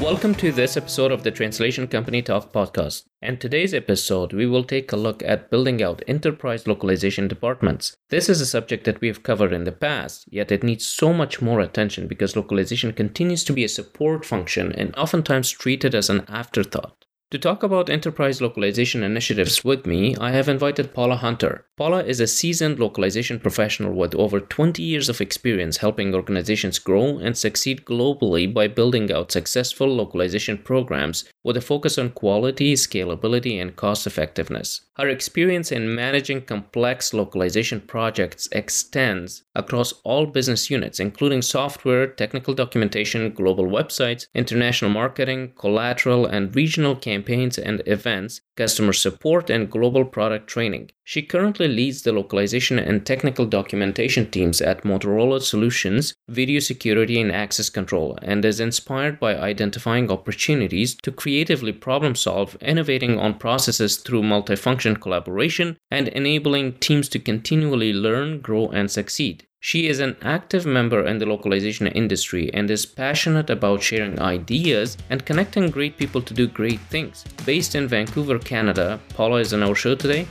Welcome to this episode of the Translation Company Talk podcast. And today's episode, we will take a look at building out enterprise localization departments. This is a subject that we have covered in the past, yet it needs so much more attention because localization continues to be a support function and oftentimes treated as an afterthought. To talk about enterprise localization initiatives with me, I have invited Paula Hunter. Paula is a seasoned localization professional with over 20 years of experience helping organizations grow and succeed globally by building out successful localization programs with a focus on quality, scalability, and cost effectiveness. Her experience in managing complex localization projects extends across all business units, including software, technical documentation, global websites, international marketing, collateral, and regional campaigns campaigns and events, customer support, and global product training. She currently leads the localization and technical documentation teams at Motorola Solutions, Video Security and Access Control, and is inspired by identifying opportunities to creatively problem solve, innovating on processes through multifunction collaboration, and enabling teams to continually learn, grow, and succeed. She is an active member in the localization industry and is passionate about sharing ideas and connecting great people to do great things. Based in Vancouver, Canada, Paula is on our show today.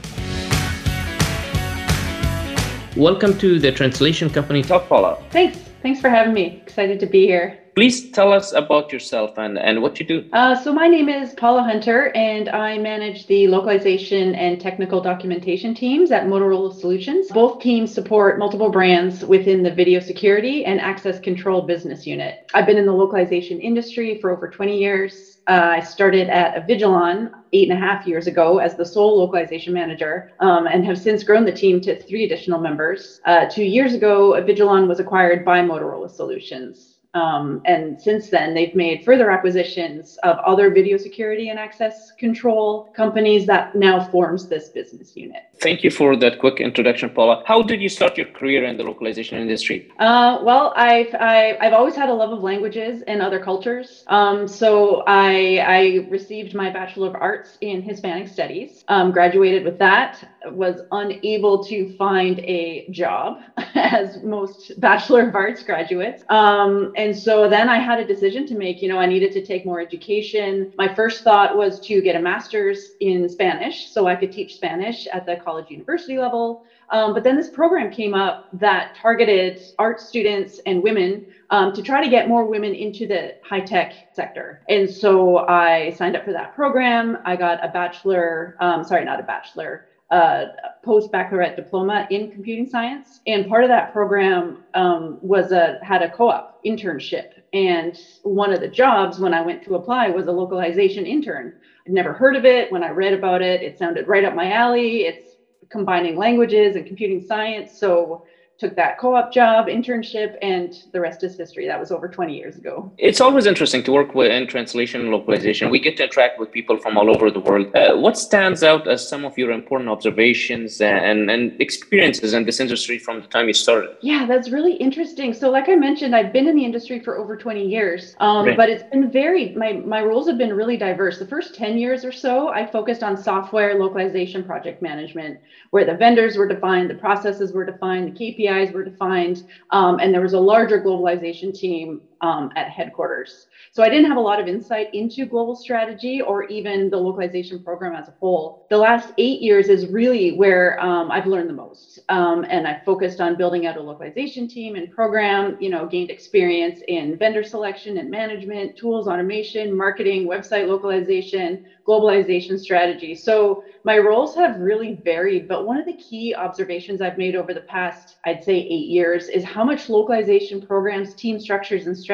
Welcome to the Translation Company Talk, Paula. Thanks. Thanks for having me. Excited to be here. Please tell us about yourself and, and what you do. Uh, so, my name is Paula Hunter, and I manage the localization and technical documentation teams at Motorola Solutions. Both teams support multiple brands within the video security and access control business unit. I've been in the localization industry for over 20 years. Uh, I started at Avigilon eight and a half years ago as the sole localization manager um, and have since grown the team to three additional members. Uh, two years ago, Avigilon was acquired by Motorola Solutions. Um, and since then, they've made further acquisitions of other video security and access control companies that now forms this business unit. Thank you for that quick introduction, Paula. How did you start your career in the localization industry? Uh, well, I've I, have i have always had a love of languages and other cultures. Um, so I I received my Bachelor of Arts in Hispanic Studies. Um, graduated with that. Was unable to find a job, as most Bachelor of Arts graduates. Um, and so then I had a decision to make. You know, I needed to take more education. My first thought was to get a master's in Spanish so I could teach Spanish at the college university level. Um, but then this program came up that targeted art students and women um, to try to get more women into the high tech sector. And so I signed up for that program. I got a bachelor, um, sorry, not a bachelor, uh, post baccalaureate diploma in computing science. And part of that program um, was a had a co-op internship. And one of the jobs when I went to apply was a localization intern. I'd never heard of it. When I read about it, it sounded right up my alley. It's combining languages and computing science. So took that co-op job, internship, and the rest is history. That was over 20 years ago. It's always interesting to work with in translation and localization. We get to interact with people from all over the world. Uh, what stands out as some of your important observations and, and experiences in this industry from the time you started? Yeah, that's really interesting. So, like I mentioned, I've been in the industry for over 20 years, um, right. but it's been very, my, my roles have been really diverse. The first 10 years or so, I focused on software localization project management, where the vendors were defined, the processes were defined, the KPIs KPIs were defined, um, and there was a larger globalization team um, at headquarters. So I didn't have a lot of insight into global strategy or even the localization program as a whole. The last eight years is really where um, I've learned the most. Um, and I focused on building out a localization team and program, you know, gained experience in vendor selection and management, tools, automation, marketing, website localization, globalization strategy. So my roles have really varied, but one of the key observations I've made over the past, I'd say eight years is how much localization programs, team structures, and strategies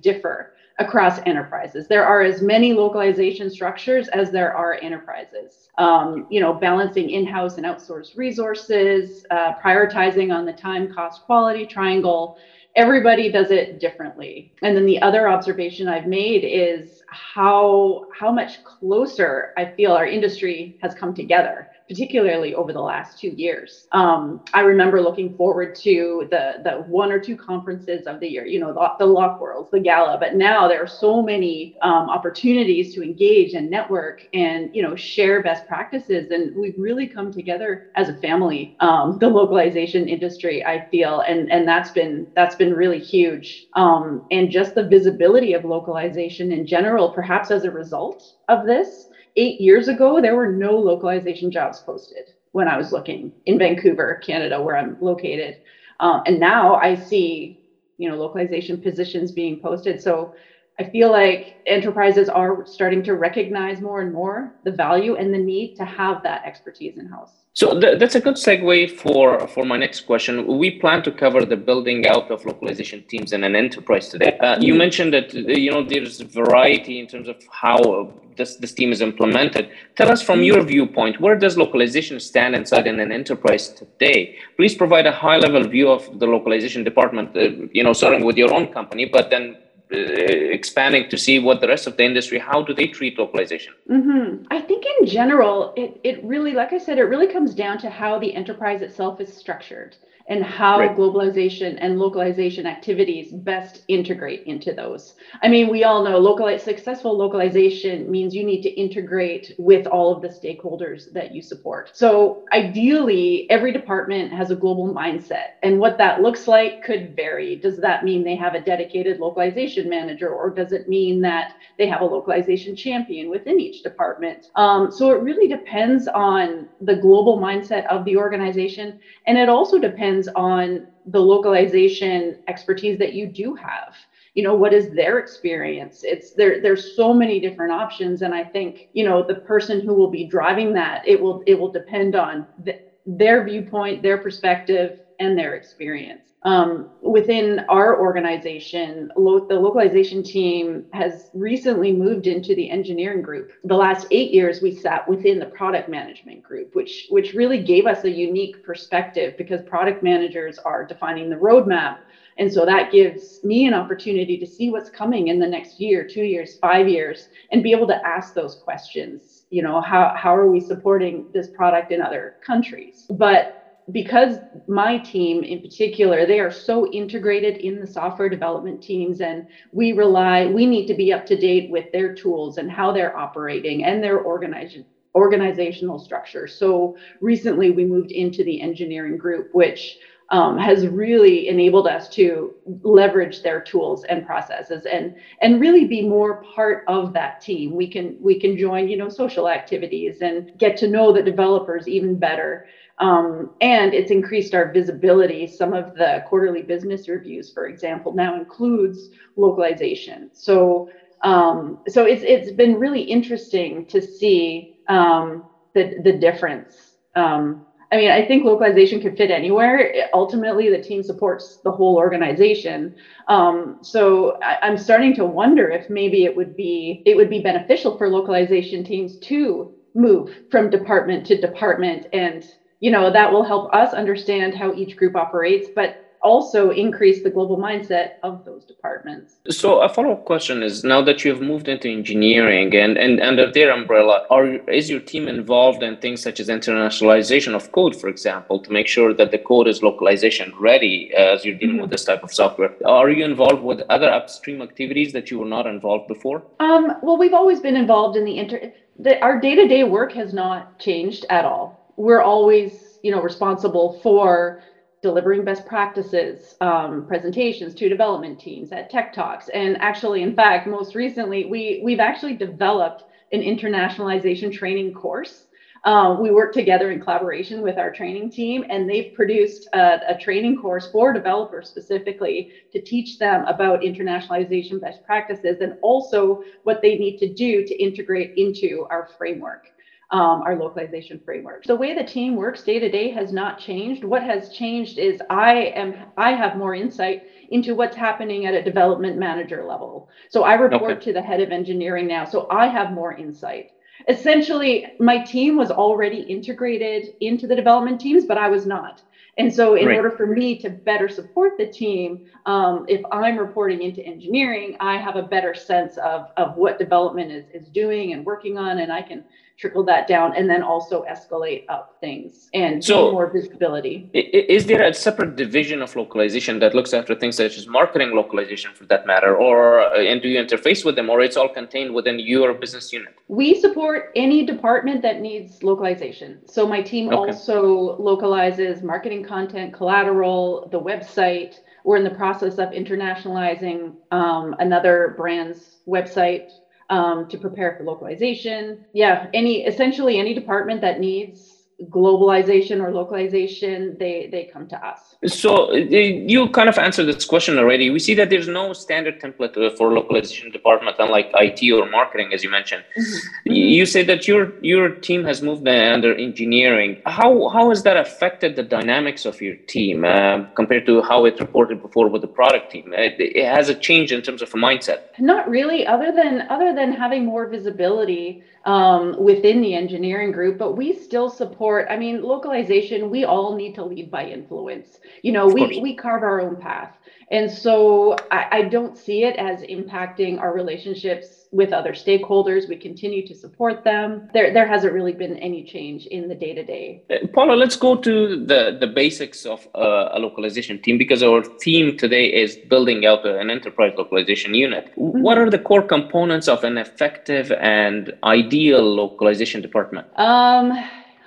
differ across enterprises. There are as many localization structures as there are enterprises. Um, you know, balancing in-house and outsourced resources, uh, prioritizing on the time, cost, quality triangle, everybody does it differently. And then the other observation I've made is how how much closer I feel our industry has come together particularly over the last two years. Um, I remember looking forward to the the one or two conferences of the year, you know, the, the LocWorlds, the Gala. But now there are so many um, opportunities to engage and network and you know share best practices, and we've really come together as a family. Um, the localization industry, I feel, and and that's been that's been really huge. Um, and just the visibility of localization in general, perhaps as a result of this eight years ago, there were no localization jobs posted when I was looking in Vancouver, Canada, where I'm located. Um, and now I see, you know, localization positions being posted. So I feel like enterprises are starting to recognize more and more the value and the need to have that expertise in house. So th- that's a good segue for, for my next question. We plan to cover the building out of localization teams in an enterprise today. Uh, you mm-hmm. mentioned that you know there's variety in terms of how this, this team is implemented. Tell us from your viewpoint, where does localization stand inside in an enterprise today? Please provide a high level view of the localization department, uh, you know, starting with your own company, but then uh, expanding to see what the rest of the industry how do they treat localization mm-hmm. i think in general it, it really like i said it really comes down to how the enterprise itself is structured and how right. globalization and localization activities best integrate into those. I mean, we all know localize, successful localization means you need to integrate with all of the stakeholders that you support. So ideally, every department has a global mindset and what that looks like could vary. Does that mean they have a dedicated localization manager or does it mean that they have a localization champion within each department? Um, so it really depends on the global mindset of the organization and it also depends depends on the localization expertise that you do have. You know what is their experience? It's there there's so many different options and i think you know the person who will be driving that it will it will depend on the, their viewpoint their perspective and their experience um, within our organization, lo- the localization team has recently moved into the engineering group. The last eight years, we sat within the product management group, which which really gave us a unique perspective because product managers are defining the roadmap, and so that gives me an opportunity to see what's coming in the next year, two years, five years, and be able to ask those questions. You know, how how are we supporting this product in other countries? But because my team in particular they are so integrated in the software development teams and we rely we need to be up to date with their tools and how they're operating and their organization organizational structure. So recently we moved into the engineering group which um, has really enabled us to leverage their tools and processes and and really be more part of that team. We can we can join you know social activities and get to know the developers even better um, and it's increased our visibility. Some of the quarterly business reviews, for example, now includes localization. So, um, so it's it's been really interesting to see um, the the difference. Um, I mean, I think localization could fit anywhere. ultimately, the team supports the whole organization. Um, so I, I'm starting to wonder if maybe it would be it would be beneficial for localization teams to move from department to department and you know that will help us understand how each group operates but also increase the global mindset of those departments. So a follow-up question is now that you have moved into engineering and, and under their umbrella, are is your team involved in things such as internationalization of code, for example, to make sure that the code is localization ready as you're dealing with this type of software? Are you involved with other upstream activities that you were not involved before? Um, well, we've always been involved in the inter. The, our day-to-day work has not changed at all we're always, you know, responsible for delivering best practices um, presentations to development teams at Tech Talks. And actually, in fact, most recently, we we've actually developed an internationalization training course. Uh, we work together in collaboration with our training team, and they've produced a, a, training course for developers specifically to teach them about internationalization best practices and also what they need to do to integrate into our framework um, our localization framework. The way the team works day to day has not changed. What has changed is I am I have more insight into what's happening at a development manager level. So I report okay. to the head of engineering now. So I have more insight. Essentially, my team was already integrated into the development teams, but I was not. And so, in right. order for me to better support the team, um, if I'm reporting into engineering, I have a better sense of, of what development is, is doing and working on, and I can trickle that down and then also escalate up things and so more visibility. Is there a separate division of localization that looks after things such as marketing localization for that matter, or uh, and do you interface with them, or it's all contained within your business unit? We support any department that needs localization. So my team okay. also localizes marketing content, collateral, the website. We're in the process of internationalizing um, another brand's website um, to prepare for localization. Yeah, any essentially any department that needs globalization or localization, they they come to us. So uh, you kind of answered this question already. We see that there's no standard template uh, for localization department, unlike IT or marketing, as you mentioned. Mm-hmm. You say that your your team has moved under engineering. How how has that affected the dynamics of your team uh, compared to how it reported before with the product team? It, it has a change in terms of a mindset. Not really, other than other than having more visibility um, within the engineering group, but we still support. I mean, localization. We all need to lead by influence you know we we carve our own path and so I, I, don't see it as impacting our relationships with other stakeholders. We continue to support them. There, there hasn't really been any change in the day to day. Paula, let's go to the, the basics of uh, a localization team because our theme today is building out an enterprise localization unit. Mm-hmm. What are the core components of an effective and ideal localization department? Um,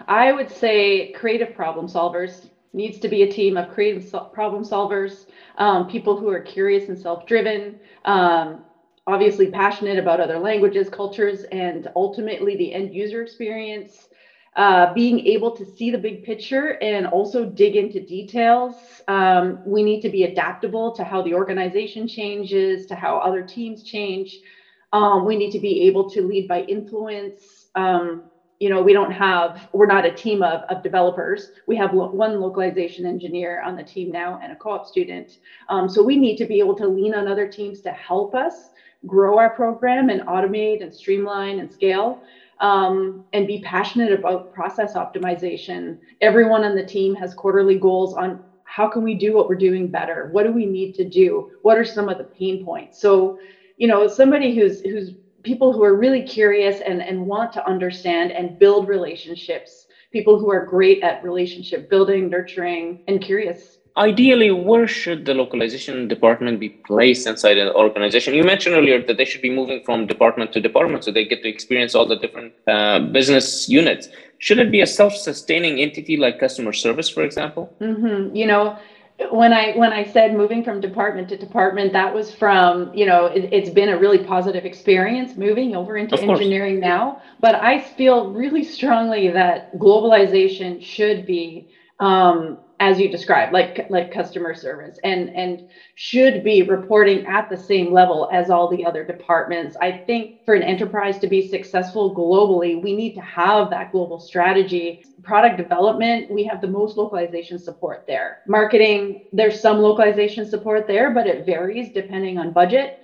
I would say creative problem solvers needs to be a team of creative problem solvers, um, people who are curious and self-driven, um, obviously passionate about other languages, cultures, and ultimately the end user experience. Uh, being able to see the big picture and also dig into details. Um, we need to be adaptable to how the organization changes, to how other teams change. Um, we need to be able to lead by influence. Um, you know, we don't have, we're not a team of, of developers. We have lo- one localization engineer on the team now and a co-op student. Um, so we need to be able to lean on other teams to help us grow our program and automate and streamline and scale. Um, and be passionate about process optimization. Everyone on the team has quarterly goals on how can we do what we're doing better? What do we need to do? What are some of the pain points? So, you know, somebody who's who's people who are really curious and, and want to understand and build relationships, people who are great at relationship building, nurturing, and curious. Ideally, where should the localization department be placed inside an organization? You mentioned earlier that they should be moving from department to department so they get to experience all the different uh, business units. Should it be a self sustaining entity like customer service, for example? Mm-hmm. You know, when I when I said moving from department to department, that was from you know it, has been a really positive experience moving over into engineering now. But I feel really strongly that globalization should be um, as you described, like like customer service, and and should be reporting at the same level as all the other departments. I think for an enterprise to be successful globally, we need to have that global strategy. Product development, we have the most localization support there. Marketing, there's some localization support there, but it varies depending on budget.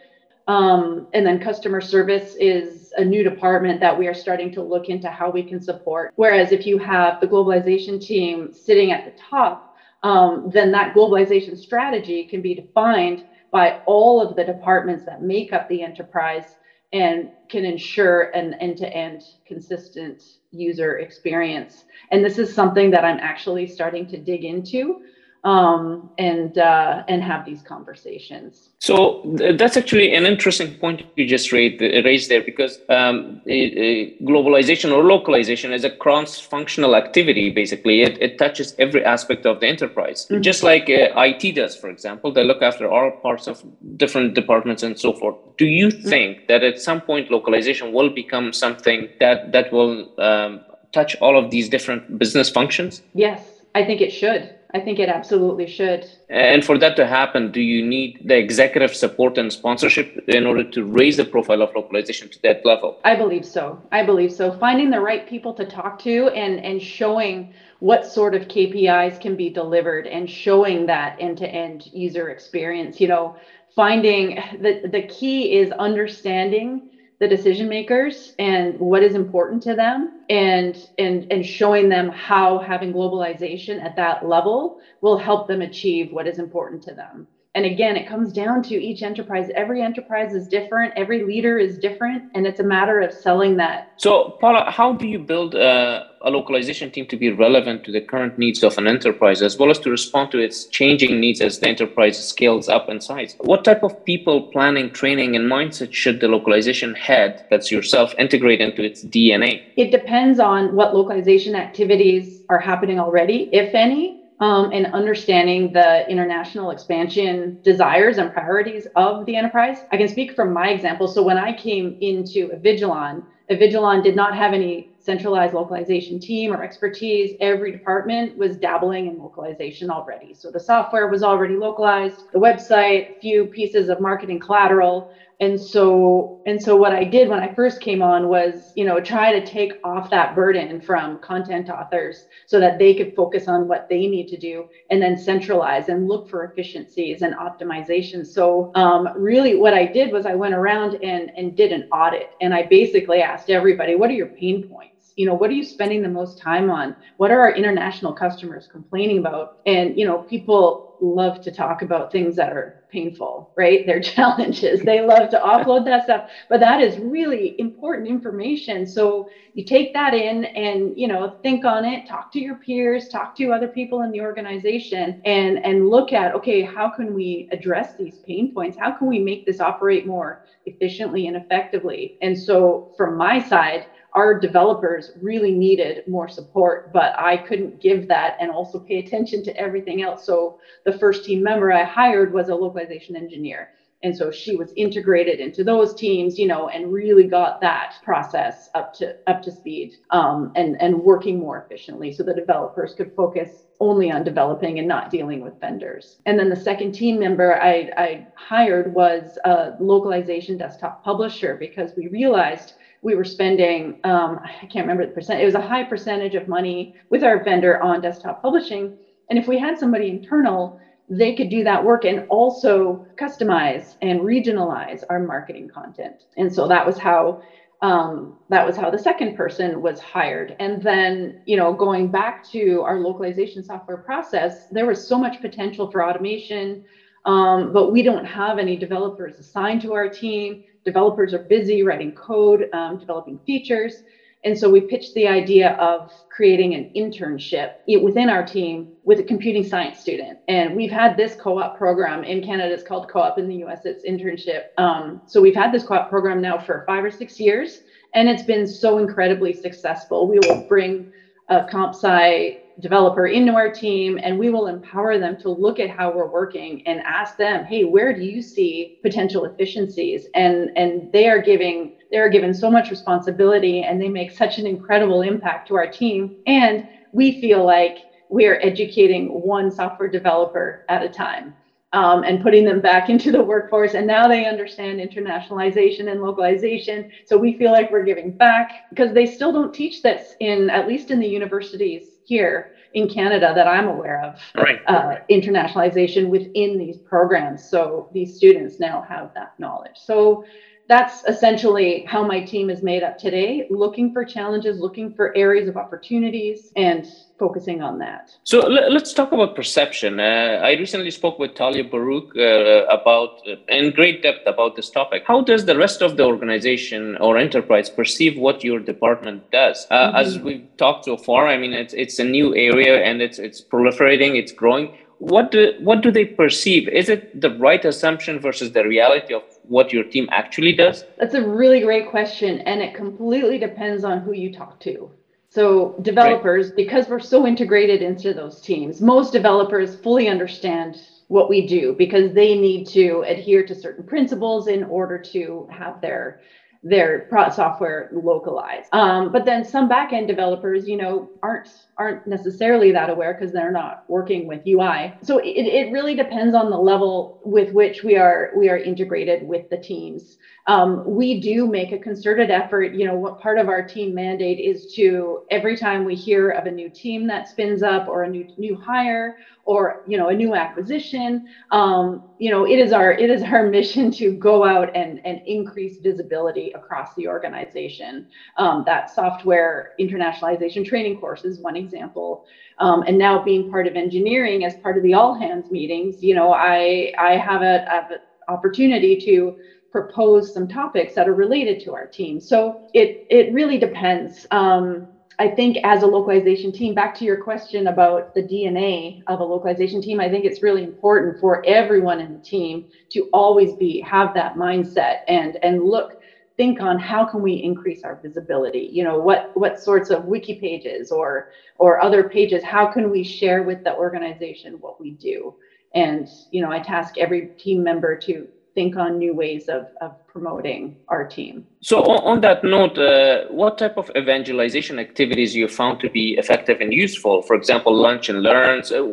Um, and then customer service is a new department that we are starting to look into how we can support. Whereas if you have the globalization team sitting at the top, um, then that globalization strategy can be defined by all of the departments that make up the enterprise and can ensure an end-to-end consistent user experience. And this is something that I'm actually starting to dig into um, and uh, and have these conversations. So th- that's actually an interesting point you just raised, raised there because um, globalization or localization is a cross-functional activity. Basically, it, it touches every aspect of the enterprise, mm-hmm. just like uh, IT does, for example. They look after all parts of different departments and so forth. Do you mm-hmm. think mm-hmm. that at some point localization will become something that that will um, touch all of these different business functions? Yes, I think it should. I think it absolutely should. And for that to happen, do you need the executive support and sponsorship in order to raise the profile of localization to that level? I believe so. I believe so. Finding the right people to talk to and and showing what sort of KPIs can be delivered and showing that end-to-end user experience, you know, finding the the key is understanding the decision makers and what is important to them and and and showing them how having globalization at that level will help them achieve what is important to them and again it comes down to each enterprise. Every enterprise is different. Every leader is different. And it's a matter of selling that. So paula how do you build a, a, localization team to be relevant to the current needs of an enterprise as well as to respond to its changing needs as the enterprise scales up in size? What type of people planning training and mindset should the localization head that's yourself integrate into its dna it depends on what localization activities are happening already if any um, and understanding the international expansion desires and priorities of the enterprise. I can speak from my example. So when I came into Avigilon, Avigilon did not have any centralized localization team or expertise. Every department was dabbling in localization already. So the software was already localized, the website, a few pieces of marketing collateral, and so and so what i did when i first came on was you know try to take off that burden from content authors so that they could focus on what they need to do and then centralize and look for efficiencies and optimization. So um, really what i did was i went around and and did an audit. And i basically asked everybody what are your pain points? You know what are you spending the most time on? What are our international customers complaining about? And you know people love to talk about things that are painful right? Their challenges. They love to offload that stuff. But that is really important information. So you take that in and you know think on it. Talk to your peers. Talk to other people in the organization and and look at okay how can we address these pain points? How can we make this operate more efficiently and effectively? And so from my side our developers really needed more support, but I couldn't give that and also pay attention to everything else. So the first team member I hired was a localization engineer. And so she was integrated into those teams, you know, and really got that process up to up to speed um, and and working more efficiently, so the developers could focus only on developing and not dealing with vendors. And then the second team member I, I hired was a localization desktop publisher because we realized we were spending, um, I can't remember the percent, it was a high percentage of money with our vendor on desktop publishing. And if we had somebody internal, they could do that work and also customize and regionalize our marketing content. And so that was how um, that was how the second person was hired. And then, you know, going back to our localization software process, there was so much potential for automation, um, but we don't have any developers assigned to our team developers are busy writing code, um, developing features. And so we pitched the idea of creating an internship within our team with a computing science student. And we've had this co op program in Canada, it's called co op in the US, it's internship. Um, so we've had this co op program now for five or six years, and it's been so incredibly successful. We will bring a comp sci developer into our team and we will empower them to look at how we're working and ask them hey where do you see potential efficiencies and and they are giving they are given so much responsibility and they make such an incredible impact to our team and we feel like we are educating one software developer at a time um, and putting them back into the workforce. And now they understand internationalization and localization. So we feel like we're giving back because they still don't teach this in, at least in the universities here in Canada that I'm aware of. Right. Uh, internationalization within these programs. So these students now have that knowledge. So that's essentially how my team is made up today looking for challenges looking for areas of opportunities and focusing on that. So let's talk about perception. Uh, i recently spoke with talia baruch uh, about uh, in great depth about this topic. How does the rest of the organization or enterprise perceive what your department does? Uh, mm-hmm. as we've talked so far i mean it's, it's a new area and it's it's proliferating it's growing what do what do they perceive is it the right assumption versus the reality of what your team actually does? That's a really great question. And it completely depends on who you talk to. So, developers, right. because we're so integrated into those teams, most developers fully understand what we do because they need to adhere to certain principles in order to have their their software localized. Um, but then some backend developers, you know, aren't aren't necessarily that aware because they're not working with UI. So it, it really depends on the level with which we are we are integrated with the teams. Um, we do make a concerted effort. You know, what part of our team mandate is to every time we hear of a new team that spins up or a new new hire or you know a new acquisition um, you know it is our it is our mission to go out and and increase visibility across the organization. Um, that software internationalization training course is one example. Um, and now being part of engineering as part of the all hands meetings, you know, I, I have a, have an opportunity to propose some topics that are related to our team. So it, it really depends. Um, I think as a localization team, back to your question about the DNA of a localization team, I think it's really important for everyone in the team to always be have that mindset and and look think on how can we increase our visibility you know what what sorts of wiki pages or or other pages how can we share with the organization what we do and you know i task every team member to think on new ways of, of promoting our team. So, on, that note, uh, what type of evangelization activities you found to be effective and useful? For example, lunch and learns. Uh,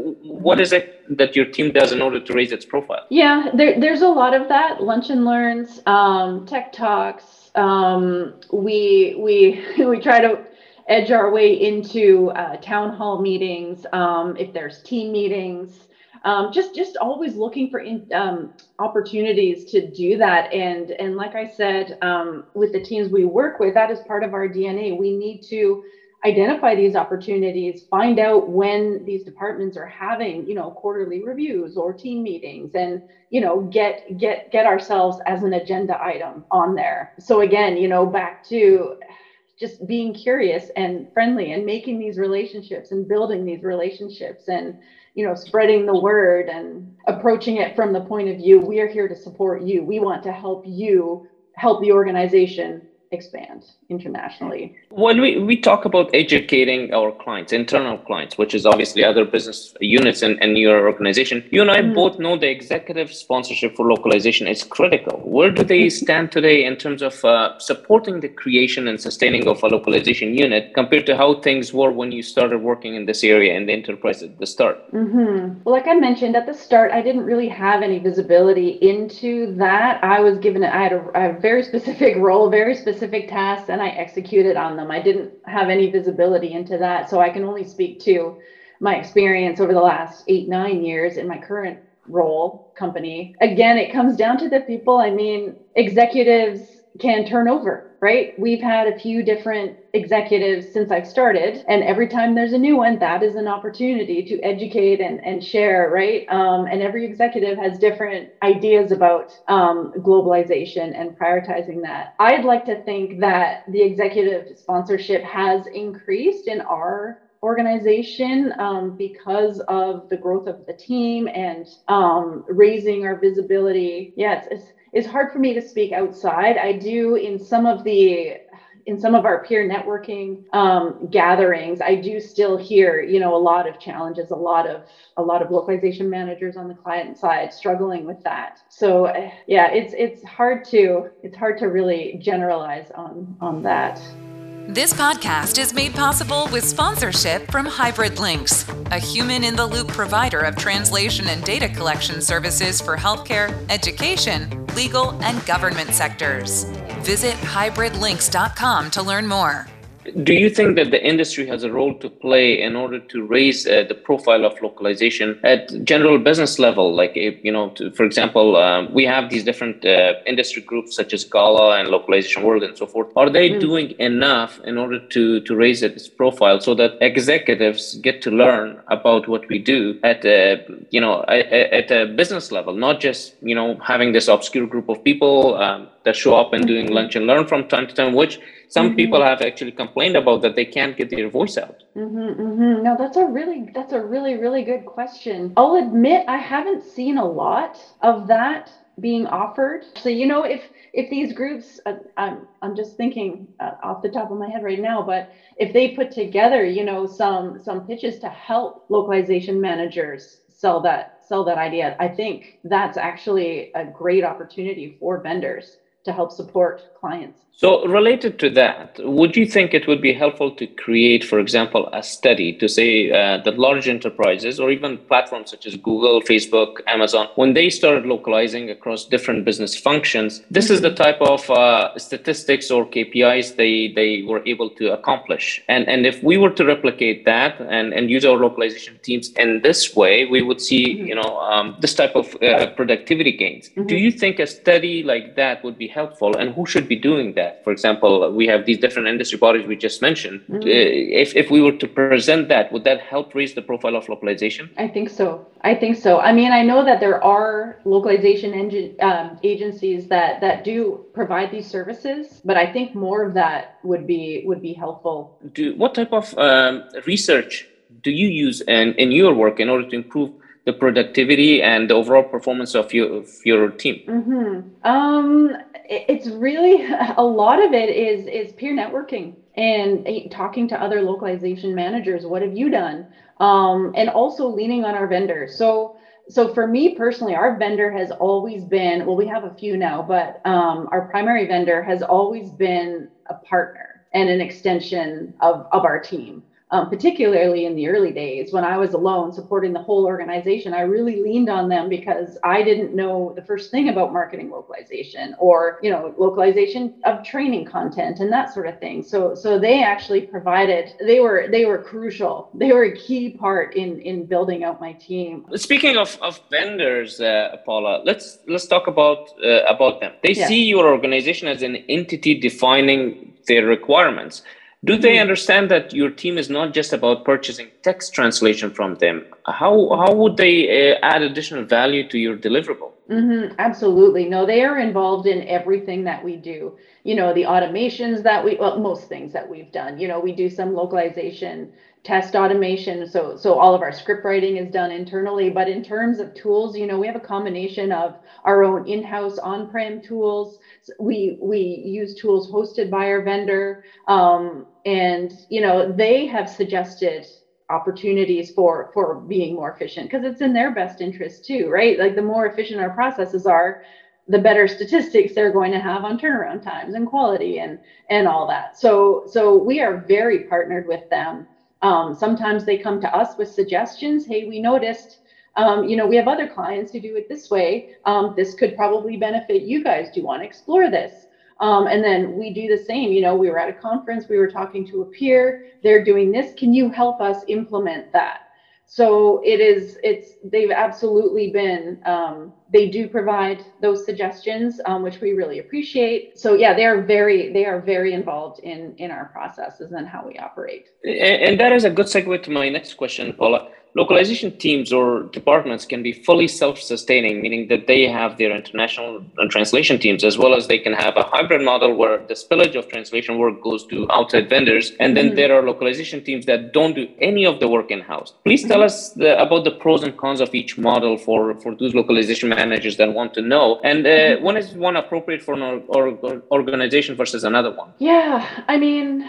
what is it that your team does in order to raise its profile? Yeah, there, there's a lot of that. Lunch and learns, um, tech talks. Um, we we we try to edge our way into uh, town hall meetings. Um, if there's team meetings um, just just always looking for in, um, opportunities to do that. And and like i said um, with the teams we work with that is part of our dna we need to identify these opportunities find out when these departments are having you know quarterly reviews or team meetings and you know get get get ourselves as an agenda item on there. So again you know back to just being curious and friendly and making these relationships and building these relationships and you know spreading the word and approaching it from the point of view we are here to support you. We want to help you help the organization expand internationally. When we, we talk about educating our clients, internal clients, which is obviously other business units in, in your organization, you and I mm. both know the executive sponsorship for localization is critical. Where do they stand today in terms of uh, supporting the creation and sustaining of a localization unit compared to how things were when you started working in this area in the enterprise at the start? Mm-hmm. Well, like I mentioned at the start, I didn't really have any visibility into that. I was given, I had a, a very specific role, very specific specific tasks and I executed on them. I didn't have any visibility into that. So I can only speak to my experience over the last eight, nine years in my current role company. Again, it comes down to the people. I mean, executives can turn over, right? We've had a few different executives since I've started, and every time there's a new one, that is an opportunity to educate and, and share, right? Um, and every executive has different ideas about um, globalization and prioritizing that. I'd like to think that the executive sponsorship has increased in our organization um, because of the growth of the team and um, raising our visibility. Yes, yeah, it's, it's hard for me to speak outside. I do in some of the in some of our peer networking um, gatherings, I do still hear, you know, a lot of challenges, a lot of a lot of localization managers on the client side struggling with that. So yeah, it's it's hard to it's hard to really generalize on on that. This podcast is made possible with sponsorship from Hybrid Lynx, a human in the loop provider of translation and data collection services for healthcare, education, legal, and government sectors. Visit hybridlynx.com to learn more do you think that the industry has a role to play in order to raise uh, the profile of localization at general business level like you know to, for example um, we have these different uh, industry groups such as gala and localization world and so forth are they mm. doing enough in order to to raise its profile so that executives get to learn about what we do at a, you know at, at a business level not just you know having this obscure group of people um, that show up and doing mm-hmm. lunch and learn from time to time which some mm-hmm. people have actually complained about that they can't get their voice out mm-hmm, mm-hmm. no that's a really that's a really really good question i'll admit i haven't seen a lot of that being offered so you know if if these groups uh, I'm, I'm just thinking uh, off the top of my head right now but if they put together you know some some pitches to help localization managers sell that sell that idea i think that's actually a great opportunity for vendors to help support clients. So, related to that, would you think it would be helpful to create, for example, a study to say uh, that large enterprises or even platforms such as Google, Facebook, Amazon, when they started localizing across different business functions, this mm-hmm. is the type of uh, statistics or KPIs they, they were able to accomplish. And, and if we were to replicate that and, and use our localization teams in this way, we would see, mm-hmm. you know, um, this type of uh, productivity gains. Mm-hmm. Do you think a study like that would be helpful and who should be doing that? For example, we have these different industry bodies we just mentioned. Mm-hmm. If, if we were to present that, would that help raise the profile of localization? I think so. I think so. I mean, I know that there are localization engine, um, agencies that that do provide these services, but I think more of that would be would be helpful. Do what type of um, research do you use in, in your work in order to improve the productivity and the overall performance of your of your team? Mm-hmm. Um, it's really a lot of it is is peer networking and eh, talking to other localization managers. What have you done? Um, and also leaning on our vendors. So so for me personally, our vendor has always been well, we have a few now, but um, our primary vendor has always been a partner and an extension of of our team um, particularly in the early days when I was alone supporting the whole organization. I really leaned on them because I didn't know the first thing about marketing localization or you know localization of training content and that sort of thing. So so they actually provided they were they were crucial. They were a key part in in building out my team. Speaking of, of vendors, uh, Paula, let's let's talk about uh, about them. They yeah. see your organization as an entity defining their requirements do they hmm. understand that your team is not just about purchasing text translation from them? How, how would they uh, add additional value to your deliverable? Mm-hmm, absolutely. No, they are involved in everything that we do. You know, the automations that we, well, most things that we've done. You know, we do some localization test automation. So, so all of our script writing is done internally. But in terms of tools, you know, we have a combination of our own in-house on-prem tools. We we use tools hosted by our vendor, um, and you know, they have suggested opportunities for for being more efficient because it's in their best interest too, right? Like the more efficient our processes are, the better statistics they're going to have on turnaround times and quality and and all that. So so we are very partnered with them um, sometimes they come to us with suggestions. Hey, we noticed, um, you know, we have other clients who do it this way. Um, this could probably benefit you guys. Do you want to explore this? Um, and then we do the same. You know, we were at a conference, we were talking to a peer, they're doing this. Can you help us implement that? So it is, it's, they've absolutely been, um, they do provide those suggestions, um, which we really appreciate. So yeah, they are very, they are very involved in, in our processes and how we operate. And, and that is a good segue to my next question, Paula localization teams or departments can be fully self-sustaining, meaning that they have their international translation teams as well as they can have a hybrid model where the spillage of translation work goes to outside vendors, and then mm-hmm. there are localization teams that don't do any of the work in-house. Please tell mm-hmm. us the, about the pros and cons of each model for for those localization managers that want to know, and uh, mm-hmm. when is one appropriate for an or, or, organization versus another one? Yeah, I mean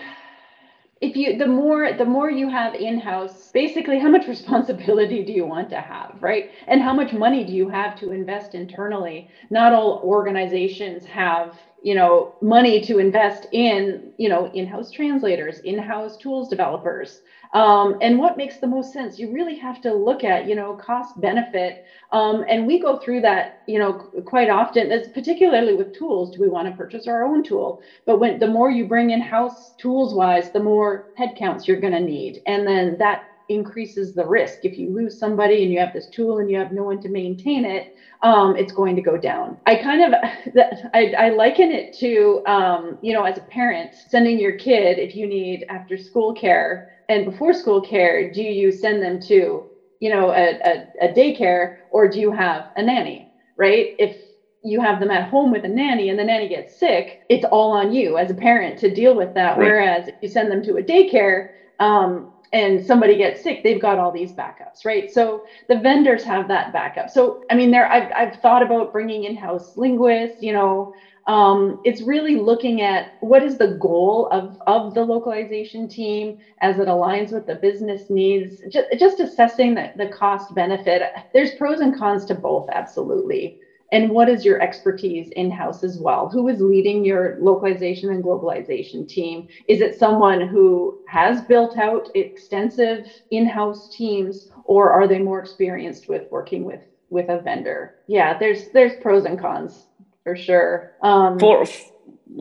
if you the more the more you have in-house basically how much responsibility do you want to have right? And how much money do you have to invest internally? Not all organizations have you know money to invest in you know in-house translators in-house tools developers. Um, and what makes the most sense? You really have to look at you know cost benefit. Um, and we go through that you know quite often as particularly with tools. Do we want to purchase our own tool? But when the more you bring in house tools wise the more headcounts you're going to need. And then that increases the risk. If you lose somebody and you have this tool and you have no one to maintain it, um, it's going to go down. I kind of I, I liken it to um, you know as a parent sending your kid if you need after school care and before school care, do you send them to you know a, a, a daycare or do you have a nanny? Right? If you have them at home with a nanny and the nanny gets sick, it's all on you as a parent to deal with that. Right. Whereas if you send them to a daycare, um, and somebody gets sick, they've got all these backups, right? So the vendors have that backup. So I mean, there I've I've thought about bringing in-house linguists. You know, um, it's really looking at what is the goal of of the localization team as it aligns with the business needs. Just just assessing the the cost benefit. There's pros and cons to both, absolutely and what is your expertise in house as well? Who is leading your localization and globalization team? Is it someone who has built out extensive in house teams, or are they more experienced with working with, with a vendor? Yeah, there's there's pros and cons for sure. Um, for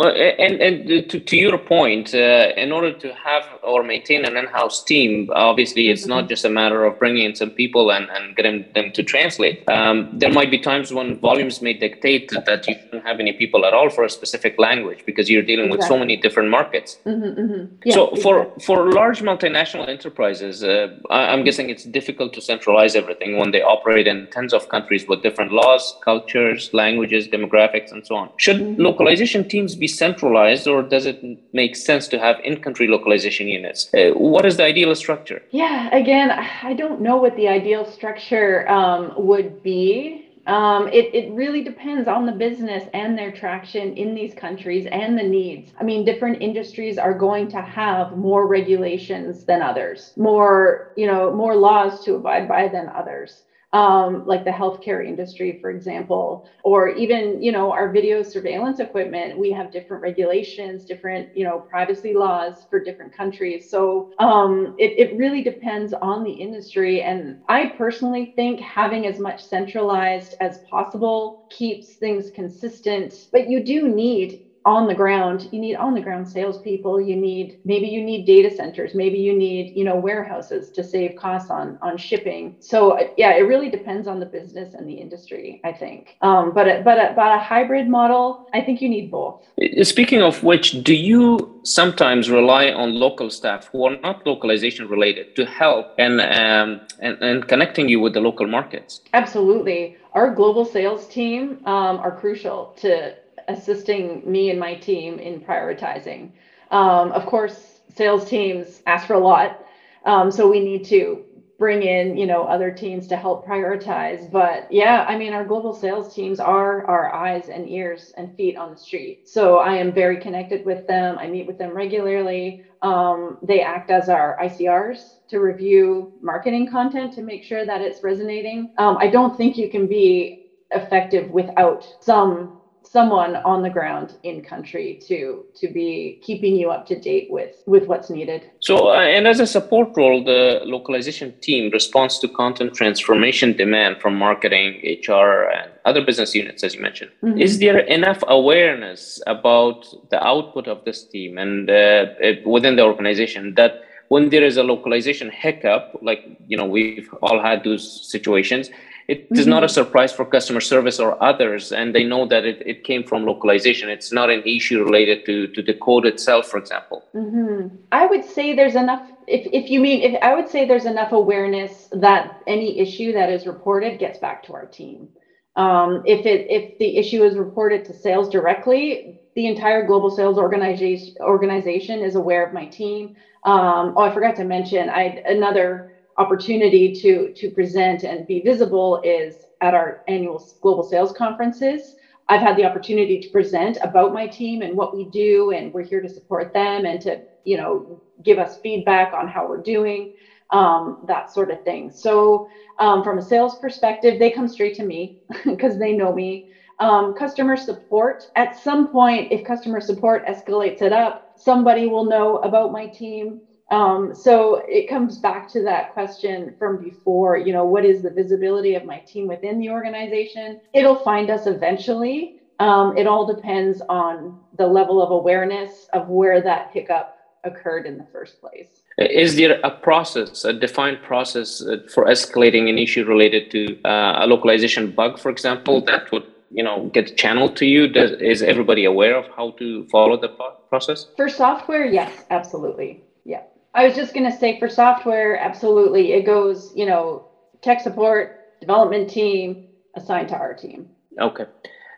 and and to, to your point, uh, in order to have or maintain an in-house team, obviously it's not just a matter of bringing in some people and, and getting them to translate. Um, there might be times when volumes may dictate that you don't have any people at all for a specific language because you're dealing exactly. with so many different markets. Mm-hmm, mm-hmm. Yeah, so for exactly. for large multinational enterprises, uh, I'm guessing it's difficult to centralize everything when they operate in tens of countries with different laws, cultures, languages, demographics, and so on. Should mm-hmm. localization teams be centralized or does it make sense to have in-country localization units? Uh, what is the ideal structure? Yeah, again, I don't know what the ideal structure um, would be. Um, it, it really depends on the business and their traction in these countries and the needs. I mean, different industries are going to have more regulations than others, more, you know, more laws to abide by than others um, like the healthcare industry, for example, or even, you know, our video surveillance equipment, we have different regulations, different, you know, privacy laws for different countries. So um, it, it really depends on the industry. And I personally think having as much centralized as possible keeps things consistent, but you do need on the ground you need on the ground salespeople you need maybe you need data centers maybe you need you know warehouses to save costs on on shipping. So yeah it really depends on the business and the industry i think. Um, but but but a hybrid model i think you need both. Speaking of which do you sometimes rely on local staff who are not localization related to help and um, and, and connecting you with the local markets? Absolutely. Our global sales team um, are crucial to assisting me and my team in prioritizing. Um, of course, sales teams ask for a lot, um, so we need to bring in you know other teams to help prioritize. But yeah, I mean our global sales teams are our eyes and ears and feet on the street. So I am very connected with them. I meet with them regularly. Um, they act as our ICRs to review marketing content to make sure that it's resonating. Um, I don't think you can be effective without some someone on the ground in country to to be keeping you up to date with with what's needed so uh, and as a support role the localization team responds to content transformation demand from marketing hr and other business units as you mentioned mm-hmm. is there enough awareness about the output of this team and uh, within the organization that when there is a localization hiccup like you know we've all had those situations it is mm-hmm. not a surprise for customer service or others and they know that it, it came from localization it's not an issue related to, to the code itself for example mm-hmm. i would say there's enough if, if you mean if i would say there's enough awareness that any issue that is reported gets back to our team um, if it if the issue is reported to sales directly the entire global sales organization organization is aware of my team um, oh i forgot to mention i another opportunity to to present and be visible is at our annual global sales conferences. I've had the opportunity to present about my team and what we do, and we're here to support them and to you know give us feedback on how we're doing, um, that sort of thing. So um, from a sales perspective, they come straight to me because they know me. Um, customer support at some point, if customer support escalates it up, somebody will know about my team um, so it comes back to that question from before, you know, what is the visibility of my team within the organization? It'll find us eventually. Um, it all depends on the level of awareness of where that hiccup occurred in the first place. Is there a process, a defined process uh, for escalating an issue related to uh, a localization bug, for example, that would you know get channeled to you? Does, is everybody aware of how to follow the process? For software, yes, absolutely. Yeah. I was just going to say for software, absolutely. It goes, you know, tech support, development team, assigned to our team. Okay.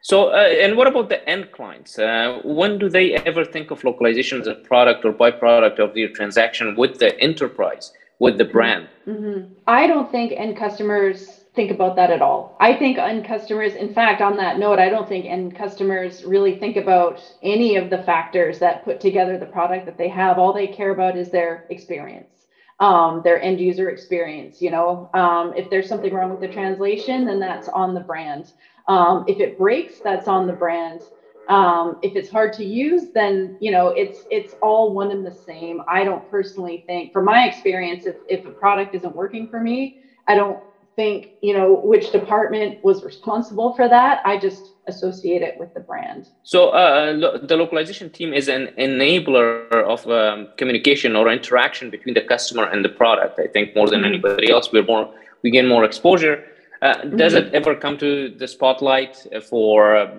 So, uh, and what about the end clients? Uh, when do they ever think of localization as a product or byproduct of their transaction with the enterprise, with the brand? Mm-hmm. I don't think end customers think about that at all. I think end customers, in fact, on that note, I don't think end customers really think about any of the factors that put together the product that they have. All they care about is their experience. Um, their end user experience. You know, um, if there's something wrong with the translation, then that's on the brand. Um, if it breaks, that's on the brand. Um, if it's hard to use, then you know it's it's all one and the same. I don't personally think, from my experience, if if a product isn't working for me, I don't think you know which department was responsible for that i just associate it with the brand. So uh, lo- the localization team is an enabler of um, communication or interaction between the customer and the product. I think more than mm-hmm. anybody else, we're more we gain more exposure. Uh, mm-hmm. Does it ever come to the spotlight for uh,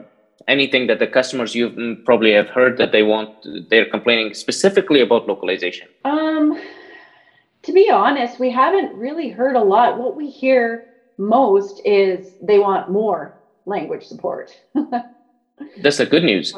anything that the customers you mm, probably have heard that they want? They're complaining specifically about localization. Um, be honest, we haven't really heard a lot. What we hear most is they want more language support. That's the good news.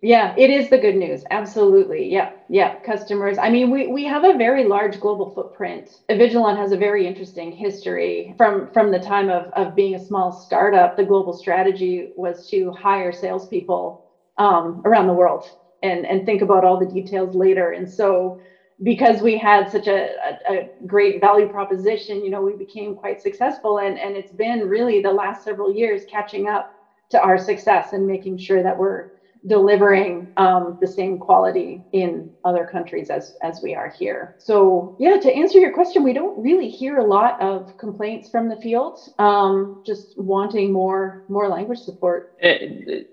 Yeah, it is the good news. Absolutely. Yeah. Yeah. Customers. I mean, we, we have a very large global footprint. Avigilon has a very interesting history from, from the time of, of being a small startup. The global strategy was to hire salespeople um, around the world and, and think about all the details later. And so because we had such a, a, a, great value proposition, you know, we became quite successful. And, and it's been really the last several years catching up to our success and making sure that we're delivering um, the same quality in other countries as as we are here. So yeah, to answer your question, we don't really hear a lot of complaints from the field. Um, just wanting more more language support. Uh,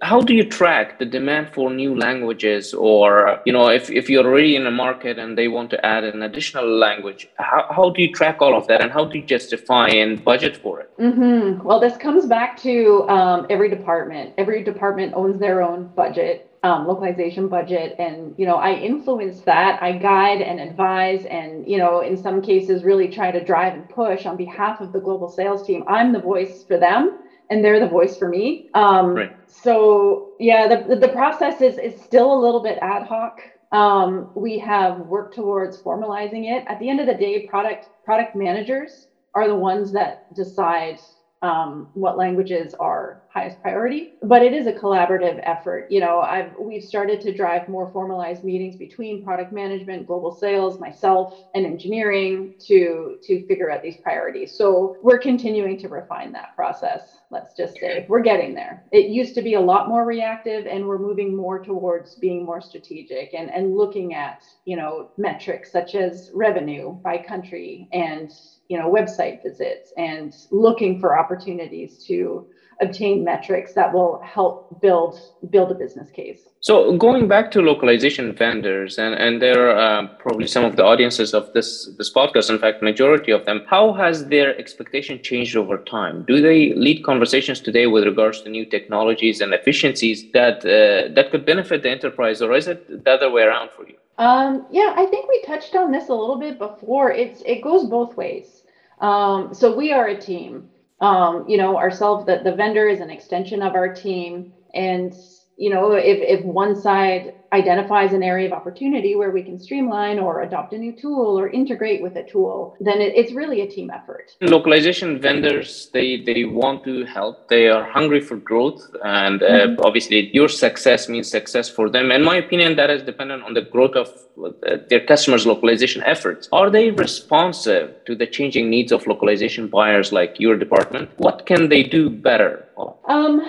how do you track the demand for new languages, or you know, if if you're already in a market and they want to add an additional language, how how do you track all of that, and how do you justify and budget for it? Mm-hmm. Well, this comes back to um, every department. Every department owns their own budget budget, um, localization budget, and you know I influence that. I guide and advise, and you know in some cases really try to drive and push on behalf of the global sales team. I'm the voice for them, and they're the voice for me. Um, right. So yeah, the the process is is still a little bit ad hoc. Um, we have worked towards formalizing it. At the end of the day, product product managers are the ones that decide um, what languages are highest priority but it is a collaborative effort. You know i've we've started to drive more formalized meetings between product management global sales myself and engineering to to figure out these priorities. So we're continuing to refine that process let's just say. We're getting there. It used to be a lot more reactive and we're moving more towards being more strategic and and looking at you know metrics such as revenue by country and you know website visits and looking for opportunities to obtain metrics that will help build build a business case so going back to localization vendors and and there are uh, probably some of the audiences of this this podcast in fact majority of them how has their expectation changed over time do they lead conversations today with regards to new technologies and efficiencies that uh, that could benefit the enterprise or is it the other way around for you um, yeah, I think we touched on this a little bit before. It's it goes both ways. Um, so we are a team. Um, you know, ourselves, the, the vendor is an extension of our team. And, you know, if, if one side identifies an area of opportunity where we can streamline or adopt a new tool or integrate with a tool, then it, it's really a team effort. Localization vendors, they, they want to help. They are hungry for growth. And uh, mm-hmm. obviously, your success means success for them. In my opinion, that is dependent on the growth of uh, their customers' localization efforts. Are they responsive to the changing needs of localization buyers like your department? What can they do better? Um,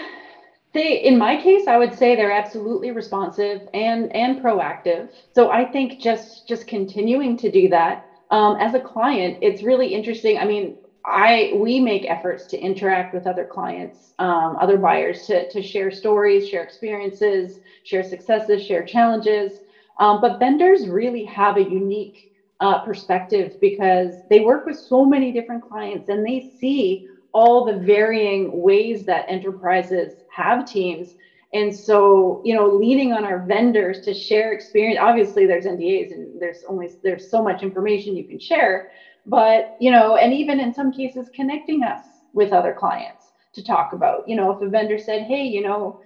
they, in my case, I would say they're absolutely responsive and and proactive. So I think just just continuing to do that um, as a client, it's really interesting. I mean, I we make efforts to interact with other clients, um, other buyers, to to share stories, share experiences, share successes, share challenges. Um, but vendors really have a unique uh, perspective because they work with so many different clients and they see all the varying ways that enterprises have teams. And so, you know, leaning on our vendors to share experience. Obviously, there's NDAs and there's only there's so much information you can share, but you know, and even in some cases, connecting us with other clients to talk about. You know, if a vendor said, "Hey, you know,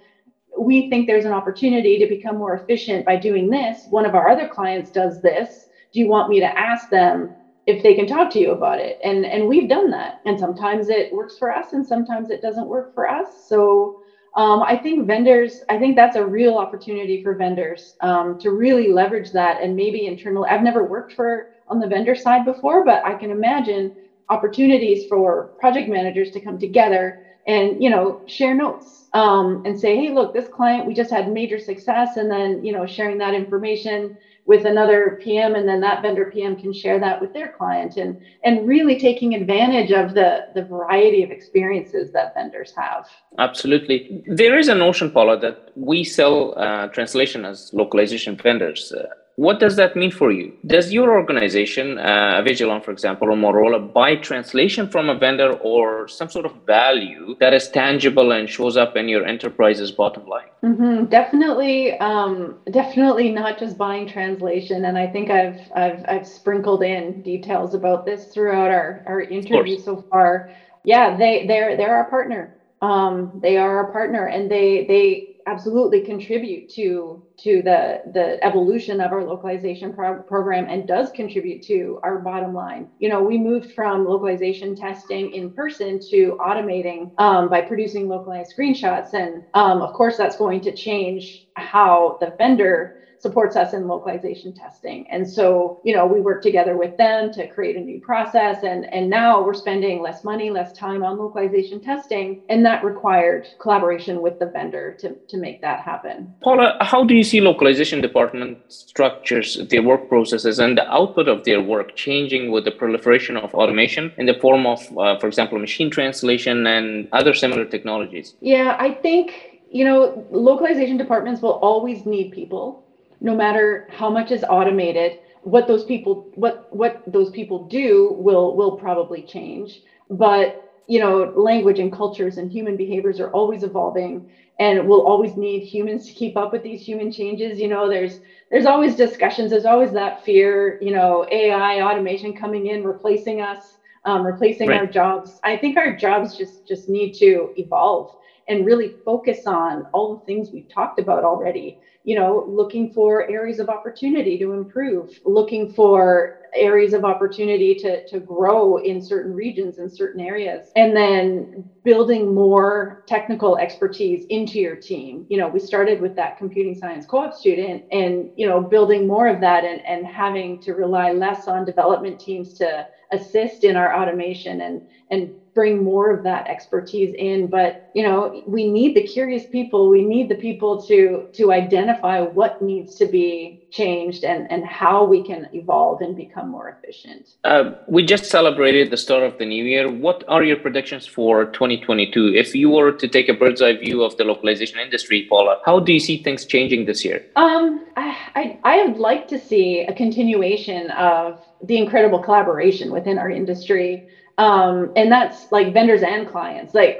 we think there's an opportunity to become more efficient by doing this. One of our other clients does this. Do you want me to ask them if they can talk to you about it. And and we've done that. And sometimes it works for us and sometimes it doesn't work for us. So um, i think vendors i think that's a real opportunity for vendors um, to really leverage that and maybe internally i've never worked for on the vendor side before but i can imagine opportunities for project managers to come together and you know share notes um, and say hey look this client we just had major success and then you know sharing that information with another PM and then that vendor PM can share that with their client and and really taking advantage of the the variety of experiences that vendors have. Absolutely. There is a notion, Paula, that we sell uh, translation as localization vendors. Uh, what does that mean for you? Does your organization, uh, Avigilon, for example, or Motorola, buy translation from a vendor or some sort of value that is tangible and shows up in your enterprise's bottom line? Mm-hmm. Definitely, um, definitely not just buying translation. And I think I've I've I've sprinkled in details about this throughout our our interview so far. Yeah, they they're they're our partner. Um, they are our partner, and they they absolutely contribute to to the the evolution of our localization pro- program and does contribute to our bottom line. You know we moved from localization testing in person to automating um, by producing localized screenshots. And um, of course that's going to change how the vendor supports us in localization testing. And so, you know, we work together with them to create a new process. And, and now we're spending less money, less time on localization testing. And that required collaboration with the vendor to, to make that happen. Paula, how do you see localization department structures, their work processes, and the output of their work changing with the proliferation of automation in the form of, uh, for example, machine translation and other similar technologies? Yeah, I think you know, localization departments will always need people no matter how much is automated, what those people what what those people do will will probably change. But you know, language and cultures and human behaviors are always evolving and we'll always need humans to keep up with these human changes. You know, there's there's always discussions, there's always that fear, you know, AI automation coming in, replacing us, um, replacing right. our jobs. I think our jobs just just need to evolve and really focus on all the things we've talked about already you know looking for areas of opportunity to improve looking for areas of opportunity to, to grow in certain regions and certain areas and then building more technical expertise into your team. You know we started with that computing science co-op student and you know building more of that and, and having to rely less on development teams to assist in our automation and and bring more of that expertise in but you know we need the curious people. We need the people to to identify what needs to be changed and and how we can evolve and become more efficient. Uh, we just celebrated the start of the new year. What are your predictions for 2022 if you were to take a bird's eye view of the localization industry paula how do you see things changing this year? Um i i, I would like to see a continuation of the incredible collaboration within our industry. Um, and that's like vendors and clients. Like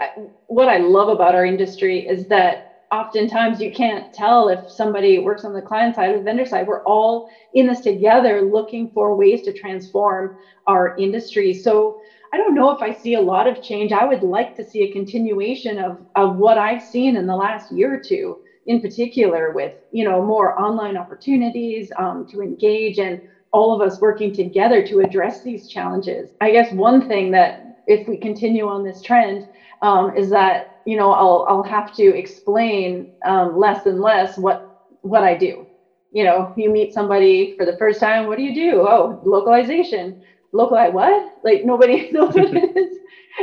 what i love about our industry is that oftentimes you can't tell if somebody works on the client side or the vendor side. We're all in this together looking for ways to transform our industry. So i don't know if i see a lot of change. I would like to see a continuation of, of what i've seen in the last year or two in particular with you know more online opportunities um, to engage and all of us working together to address these challenges. I guess one thing that if we continue on this trend um, is that you know I'll I'll have to explain um, less and less what what I do. You know, you meet somebody for the first time. What do you do? Oh, localization. Localize what? Like nobody knows what it is.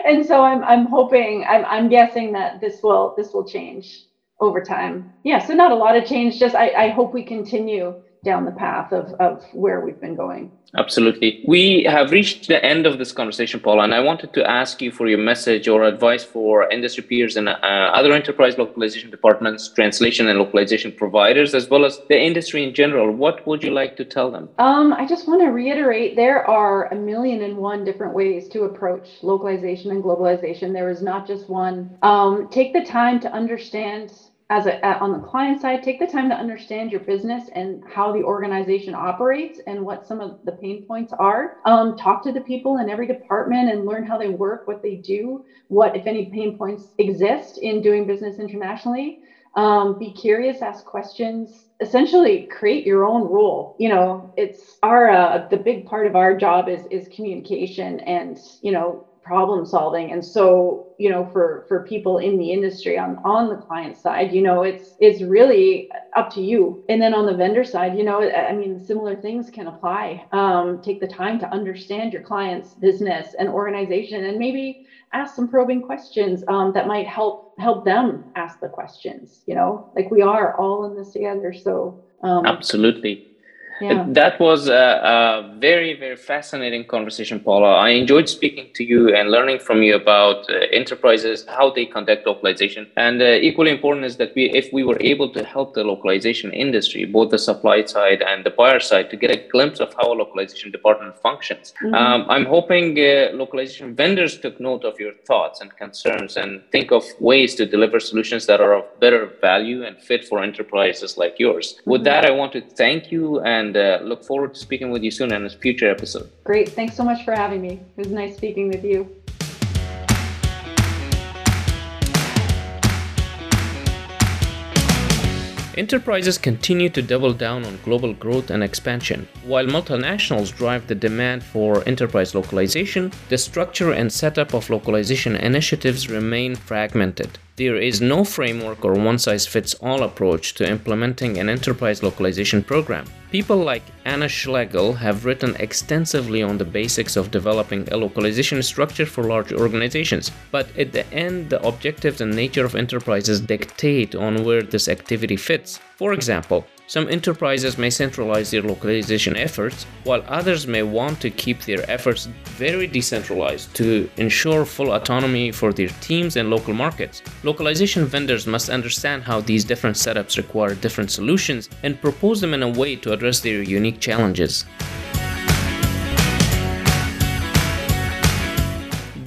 And so I'm I'm hoping I'm I'm guessing that this will this will change over time. Yeah. So not a lot of change. Just I I hope we continue down the path of, of where we've been going. Absolutely. We have reached the end of this conversation, Paula, and I wanted to ask you for your message or advice for industry peers and uh, other enterprise localization departments, translation and localization providers, as well as the industry in general. What would you like to tell them? Um, I just want to reiterate there are a million and one different ways to approach localization and globalization. There is not just one. Um, take the time to understand as a, on the client side, take the time to understand your business and how the organization operates and what some of the pain points are. Um, talk to the people in every department and learn how they work, what they do, what, if any, pain points exist in doing business internationally. Um, be curious, ask questions, essentially create your own rule. You know, it's our, uh, the big part of our job is, is communication and, you know, problem solving and so you know for for people in the industry on on the client side you know it's it's really up to you and then on the vendor side you know i mean similar things can apply um, take the time to understand your client's business and organization and maybe ask some probing questions um, that might help help them ask the questions. You know, like we are all in this together. So um, absolutely. Yeah. That was a, a, very, very fascinating conversation, Paula. I enjoyed speaking to you and learning from you about uh, enterprises, how they conduct localization. And uh, equally important is that we, if we were able to help the localization industry, both the supply side and the buyer side, to get a glimpse of how a localization department functions. Mm-hmm. Um, I'm hoping uh, localization vendors took note of your thoughts and concerns and think of ways to deliver solutions that are of better value and fit for enterprises like yours. Mm-hmm. With that, I want to thank you and and uh, look forward to speaking with you soon in a future episode. Great. Thanks so much for having me. It was nice speaking with you. Enterprises continue to double down on global growth and expansion. While multinationals drive the demand for enterprise localization, the structure and setup of localization initiatives remain fragmented. There is no framework or one size fits all approach to implementing an enterprise localization program. People like Anna Schlegel have written extensively on the basics of developing a localization structure for large organizations, but at the end, the objectives and nature of enterprises dictate on where this activity fits. For example, some enterprises may centralize their localization efforts, while others may want to keep their efforts very decentralized to ensure full autonomy for their teams and local markets. Localization vendors must understand how these different setups require different solutions and propose them in a way to address their unique challenges.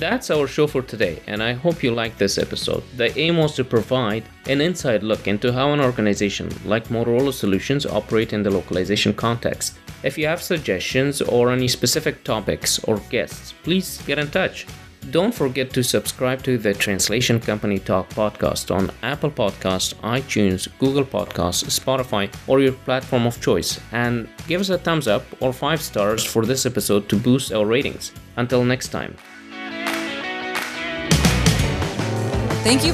That's our show for today, and I hope you liked this episode. The aim was to provide an inside look into how an organization like Motorola Solutions operate in the localization context. If you have suggestions or any specific topics or guests, please get in touch. Don't forget to subscribe to the Translation Company Talk podcast on Apple Podcasts, iTunes, Google Podcasts, Spotify, or your platform of choice, and give us a thumbs up or 5 stars for this episode to boost our ratings. Until next time. Thank you